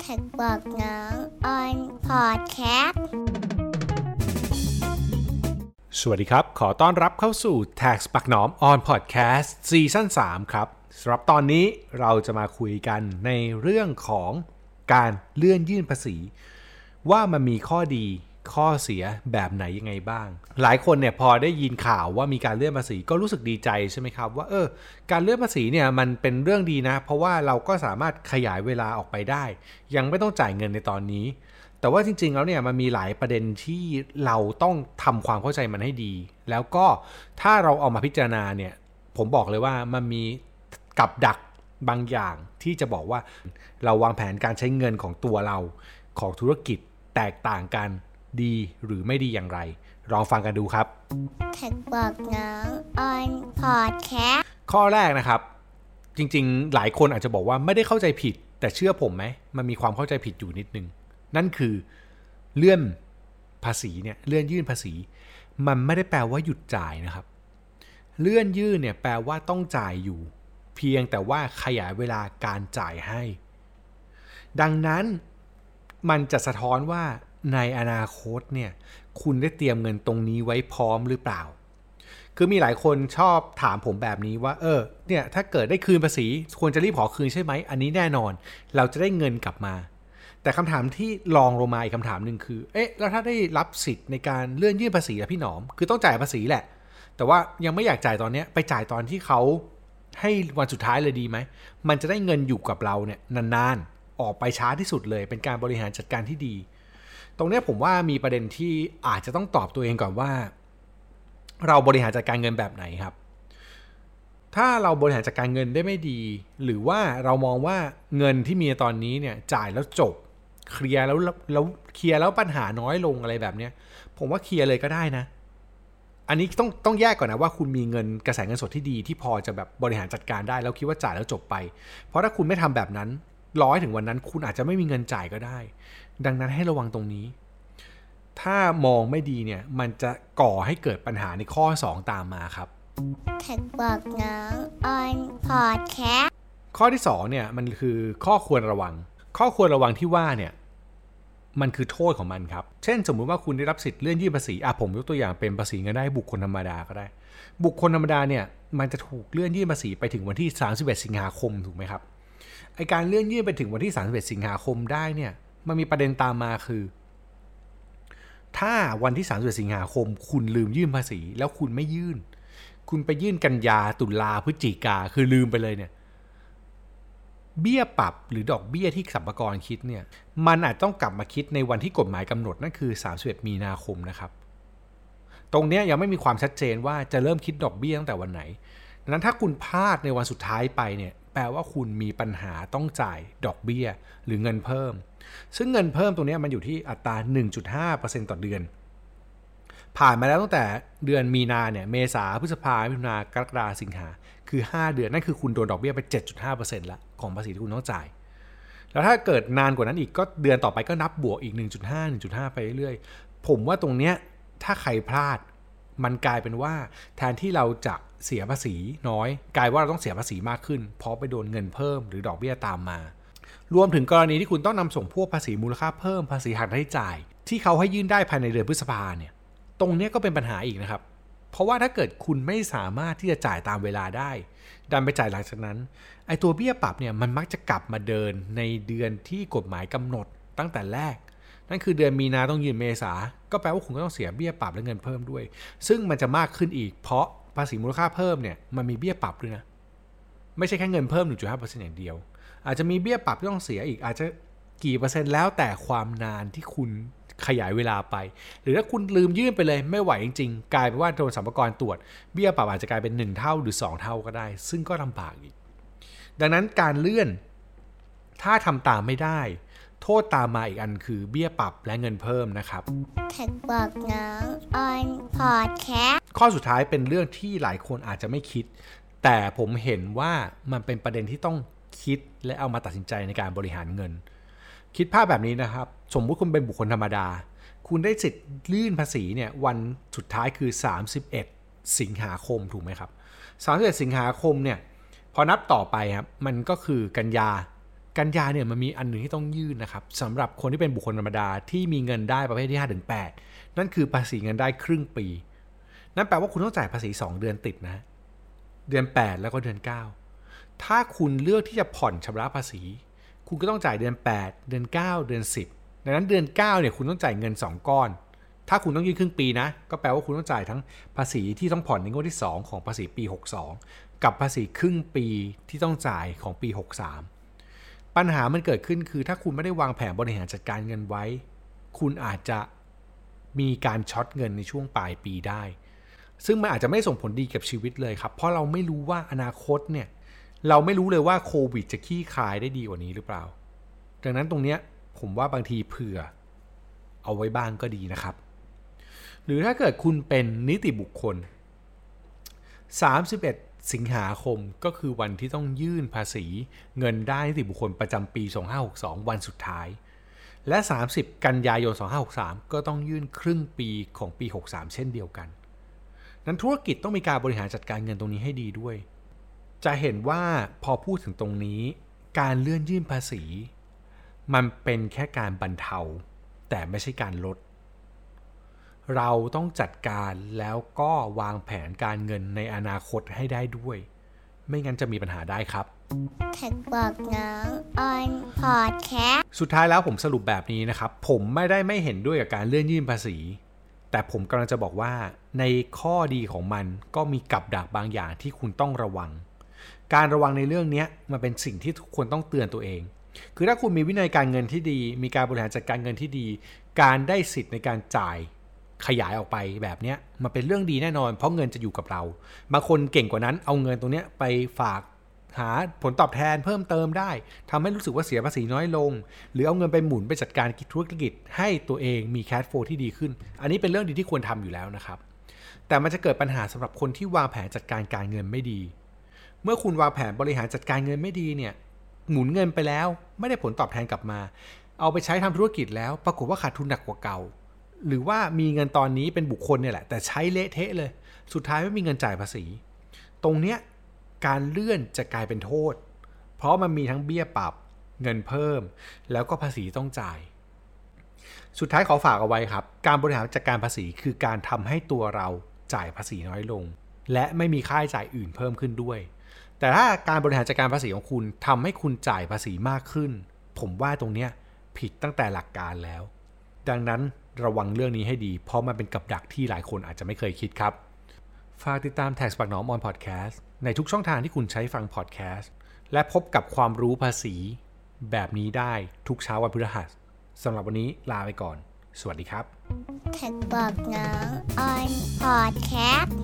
Tax บักหนอม on Podcastสวัสดีครับ ขอต้อนรับเข้าสู่ Tax บักหนอม on Podcast season 3ครับสำหรับตอนนี้เราจะมาคุยกันในเรื่องของการเลื่อนยื่นภาษี ว่ามันมีข้อดี ข้อเสียแบบไหนยังไงบ้าง หลายคนเนี่ยพอได้ยินข่าวว่ามีการเลื่อนภาษีก็รู้สึกดีใจใช่ไหมครับ ว่าเออการเลื่อนภาษีเนี่ยมันเป็นเรื่องดีนะ เพราะว่าเราก็สามารถขยายเวลาออกไปได้ ยังไม่ต้องจ่ายเงินในตอนนี้ แต่ว่าจริงๆแล้วเนี่ยมันมีหลายประเด็นที่เราต้องทำความเข้าใจมันให้ดี แล้วก็ถ้าเราเอามาพิจารณาเนี่ยผมบอกเลยว่ามันมีกับดักบางอย่างที่จะบอกว่าเราวางแผนการใช้เงินของตัวเราของธุรกิจแตกต่างกัน ดีหรือไม่ดีอย่างไรลองฟังกันดูครับแท็กบอกน้องออนพอดแคสต์ข้อแรกนะครับ จริงๆ หลายคนอาจจะบอกว่าไม่ได้เข้าใจผิด แต่เชื่อผมไหมมันมีความเข้าใจผิดอยู่นิดนึง นั่นคือเลื่อนภาษีเนี่ยเลื่อนยื่นภาษี มันไม่ได้แปลว่าหยุดจ่ายนะครับ เลื่อนยื่นเนี่ยแปลว่าต้องจ่ายอยู่ เพียงแต่ว่าขยายเวลาการจ่ายให้ ดังนั้นมันจะสะท้อนว่า ในอนาคตเนี่ยคุณได้เตรียมเงินตรงนี้ไว้พร้อมหรือเปล่า คือมีหลายคนชอบถามผมแบบนี้ว่า เออเนี่ยถ้าเกิดได้คืนภาษีควรจะรีบขอคืนใช่ไหม อันนี้แน่นอน เราจะได้เงินกลับมา แต่คำถามที่ลองลงมาอีกคำถามหนึ่งคือ เอ๊ะแล้วถ้าได้รับสิทธิ์ในการเลื่อนยื่นภาษีอะพี่หนอม คือต้องจ่ายภาษีแหละ แต่ว่ายังไม่อยากจ่ายตอนนี้ไปจ่ายตอนที่เขาให้วันสุดท้ายเลยดีไหม มันจะได้เงินอยู่กับเราเนี่ยนานๆ ออกไปช้าที่สุดเลย เป็นการบริหารจัดการที่ดี ตรงนี้ผมว่ามีประเด็นที่อาจจะต้องตอบตัวเองก่อนว่า เราบริหารจัดการเงินแบบไหนครับ ถ้าเราบริหารจัดการเงินได้ไม่ดี หรือว่าเรามองว่าเงินที่มีตอนนี้เนี่ยจ่ายแล้วจบเคลียร์แล้วแล้วเคลียร์แล้วปัญหาน้อยลงอะไรแบบเนี้ย ผมว่าเคลียร์เลยก็ได้นะ อันนี้ต้องต้องแยกก่อนนะว่าคุณมีเงินกระแสเงินสดที่ดีที่พอจะแบบบริหารจัดการได้แล้วคิดว่าจ่ายแล้วจบไป เพราะถ้าคุณไม่ทำแบบนั้นร้อให้ถึงวันนั้น คุณอาจจะไม่มีเงินจ่ายก็ได้ ดังนั้นให้ระวังตรงนี้ ถ้ามองไม่ดีเนี่ย มันจะก่อให้เกิดปัญหาในข้อ 2 ตามมาครับแท็กบอกน้องออนพอดแคสต์ข้อที่2เนี่ยมันคือข้อควรระวัง ข้อควรระวังที่ว่าเนี่ยมันคือโทษของมันครับ เช่น สมมุติว่าคุณได้รับสิทธิ์เลื่อนยื่นภาษีอะผมยกตัวอย่างเป็นภาษีเงินได้บุคคลธรรมดาก็ได้ บุคคลธรรมดาเนี่ยมันจะถูกเลื่อนยื่นภาษีไปถึงวันที่ 31 สิงหาคมถูกไหมครับไอการเลื่อนยื่นไปถึงวันที่ 31 สิงหาคมได้เนี่ย มันมีประเด็นตามมาคือ ถ้าวันที่31สิงหาคม คุณลืมยื่นภาษี แล้วคุณไม่ยื่น คุณไปยื่นกันยาตุลาพฤศจิกาคือลืมไปเลยเนี่ยเบี้ยปรับหรือดอกเบี้ยที่สัมภาระคิดเนี่ย มันอาจต้องกลับมาคิดในวันที่กฎหมายกำหนดนั่นคือ31มีนาคมนะครับ ตรงเนี้ยยังไม่มีความชัดเจนว่าจะเริ่มคิดดอกเบี้ยตั้งแต่วันไหนดังนั้นถ้าคุณพลาดในวันสุดท้ายไปเนี่ย แปลว่าคุณมีปัญหาต้องจ่ายดอกเบี้ย หรือเงินเพิ่ม ซึ่งเงินเพิ่มตรงนี้มันอยู่ที่อัตรา 1.5%ต่อเดือน ผ่านมาแล้วตั้งแต่เดือนมีนาเนี่ยเมษาพฤษภามิถุนากรกฎาสิงหาคือ 5 เดือนนั่นคือคุณโดนดอกเบี้ยไป 7.5%ละของภาษีที่คุณต้องจ่าย แล้วถ้าเกิดนานกว่านั้นอีกก็เดือนต่อไปก็นับบวกอีก 1.5 1.5 ไปเรื่อยๆผมว่าตรงเนี้ยถ้าใครพลาด มันกลายเป็นว่าแทนที่เราจะเสียภาษีน้อย กลายว่าเราต้องเสียภาษีมากขึ้น เพราะไปโดนเงินเพิ่มหรือดอกเบี้ยตามมา รวมถึงกรณีที่คุณต้องนำส่งพวกภาษีมูลค่าเพิ่มภาษีหักค่าใช้จ่าย ที่เขาให้ยื่นได้ภายในเดือนพฤษภาเนี่ยตรงนี้ก็เป็นปัญหาอีกนะครับ เพราะว่าถ้าเกิดคุณไม่สามารถที่จะจ่ายตามเวลาได้ ดันไปจ่ายหลังจากนั้นไอ้ตัวเบี้ยปรับเนี่ยมันมักจะกลับมาเดินในเดือนที่กฎหมายกำหนดตั้งแต่แรก นั่นคือเดือนมีนาต้องยืนเมษา ก็แปลว่าคุณก็ต้องเสียเบี้ยปรับและเงินเพิ่มด้วย ซึ่งมันจะมากขึ้นอีก เพราะภาษีมูลค่าเพิ่มเนี่ยมันมีเบี้ยปรับด้วยนะ ไม่ใช่แค่เงินเพิ่ม 1.5%อย่างเดียว อาจจะมีเบี้ยปรับที่ต้องเสียอีกอาจจะกี่เปอร์เซ็นต์แล้วแต่ความนานที่คุณขยายเวลาไป หรือถ้าคุณลืมยื่นไปเลยไม่ไหวจริงๆ กลายเป็นว่าโดนสัมภาระตรวจ เบี้ยปรับอาจจะกลายเป็น 1 เท่าหรือ 2 เท่าก็ได้ ซึ่งก็ลำบากอีก ดังนั้นการเลื่อน ถ้าทำตามไม่ได้ โทษตามมาอีกอันคือเบี้ยปรับและเงินเพิ่มนะครับแท็กบอกน้องออนพอดแคสต์ข้อสุดท้ายเป็นเรื่องที่หลายคนอาจจะไม่คิด แต่ผมเห็นว่ามันเป็นประเด็นที่ต้องคิดและเอามาตัดสินใจในการบริหารเงิน คิดภาพแบบนี้นะครับ สมมุติคุณเป็นบุคคลธรรมดา คุณได้สิทธิ์ยื่นภาษีเนี่ยวันสุดท้ายคือ 31 สิงหาคมถูกไหมครับ31 สิงหาคมเนี่ยพอนับต่อไปครับมันก็คือกันยา กันยาเนี่ยมันมีอันหนึ่งที่ต้องยื่นนะครับสำหรับคนที่เป็นบุคคลธรรมดาที่มีเงินได้ประเภทที่5ถึง8นั่นคือภาษีเงินได้ครึ่งปี นั่นแปลว่าคุณต้องจ่ายภาษี 2 เดือนติดนะ เดือน 8 แล้วก็เดือน 9 ถ้าคุณเลือกที่จะผ่อนชำระภาษี คุณก็ต้องจ่ายเดือน 8 เดือน 9 เดือน 10 ดังนั้นเดือน9เนี่ยคุณต้องจ่ายเงิน 2 ก้อน ถ้าคุณต้องยื่นครึ่งปีนะ ก็แปลว่าคุณต้องจ่ายทั้งภาษีที่ต้องผ่อนในงวดที่ 2 ของภาษีปี 62 กับภาษีครึ่งปีที่ต้องจ่ายของปี 63 ปัญหามันเกิดขึ้นคือถ้าคุณไม่ได้วางแผนบริหารจัดการเงินไว้ คุณอาจจะมีการช็อตเงินในช่วงปลายปีได้ ซึ่งมันอาจจะไม่ส่งผลดีกับชีวิตเลยครับ เพราะเราไม่รู้ว่าอนาคตเนี่ย เราไม่รู้เลยว่าโควิดจะขี้คายได้ดีกว่านี้หรือเปล่า ดังนั้นตรงเนี้ยผมว่าบางทีเผื่อ เอาไว้บ้างก็ดีนะครับ หรือถ้าเกิดคุณเป็นนิติบุคคล 31 สิงหาคมก็คือวันที่ต้องยื่นภาษี เงินได้นิติบุคคลประจำปี 2562 วันสุดท้าย และ 30 กันยายน 2563 ก็ต้องยื่นครึ่งปีของปี 63 เช่นเดียวกัน นั้นธุรกิจต้องมีการบริหารจัดการเงินตรงนี้ให้ดีด้วย จะเห็นว่าพอพูดถึงตรงนี้ การเลื่อนยื่นภาษี มันเป็นแค่การบรรเทา แต่ไม่ใช่การลด เราต้องจัดการแล้วก็วางแผนการเงินในอนาคตให้ได้ด้วย ไม่งั้นจะมีปัญหาได้ครับแท็กบอกน้องออนพอดแคสต์สุดท้ายแล้วผมสรุปแบบนี้นะครับ ผมไม่ได้ไม่เห็นด้วยกับการเลื่อนยื่นภาษี แต่ผมกำลังจะบอกว่าในข้อดีของมันก็มีกับดักบางอย่างที่คุณต้องระวัง การระวังในเรื่องนี้มันเป็นสิ่งที่ทุกคนต้องเตือนตัวเอง คือถ้าคุณมีวินัยการเงินที่ดี มีการบริหารจัดการเงินที่ดี การได้สิทธิ์ในการจ่าย ขยายออกไปแบบเนี้ยมันเป็นเรื่องดีแน่นอน เพราะเงินจะอยู่กับเราบางคนเก่งกว่านั้นเอาเงินตรงเนี้ยไปฝากหาผลตอบแทนเพิ่มเติมได้ทำให้รู้สึกว่าเสียภาษีน้อยลง หรือเอาเงินไปหมุนไปจัดการธุรกิจ ให้ตัวเองมีแคชโฟที่ดีขึ้น อันนี้เป็นเรื่องดีที่ควรทำอยู่แล้วนะครับ แต่มันจะเกิดปัญหาสำหรับคนที่วางแผนจัดการการเงินไม่ดี เมื่อคุณวางแผนบริหารจัดการเงินไม่ดีเนี่ยหมุนเงินไปแล้ว ไม่ได้ผลตอบแทนกลับมา เอาไปใช้ทำธุรกิจแล้ว ปรากฏว่าขาดทุนหนักกว่าเก่า หรือว่ามีเงินตอนนี้เป็นบุคคลเนี่ยแหละ แต่ใช้เละเทะเลย สุดท้ายไม่มีเงินจ่ายภาษี ตรงเนี้ยการเลื่อนจะกลายเป็นโทษ เพราะมันมีทั้งเบี้ยปรับเงินเพิ่ม แล้วก็ภาษีต้องจ่าย สุดท้ายขอฝากเอาไว้ครับ การบริหารจัดการภาษีคือการทำให้ตัวเราจ่ายภาษีน้อยลง และไม่มีค่าใช้จ่ายอื่นเพิ่มขึ้นด้วย แต่ถ้าการบริหารจัดการภาษีของคุณทำให้คุณจ่ายภาษีมากขึ้น ผมว่าตรงเนี้ยผิดตั้งแต่หลักการแล้ว ดังนั้นระวังเรื่องนี้ให้ดี เพราะมันเป็นกับดักที่หลายคนอาจจะไม่เคยคิดครับ ฝากติดตาม Tax ปากหนอมออนพอดแคสต์ในทุกช่องทางที่คุณใช้ฟังพอดแคสต์และพบกับความรู้ภาษี แบบนี้ได้ทุกเช้าวันพฤหัสสำหรับวันนี้ลาไปก่อน สวัสดีครับแท็กบอกน้อมออนพอดแคสต์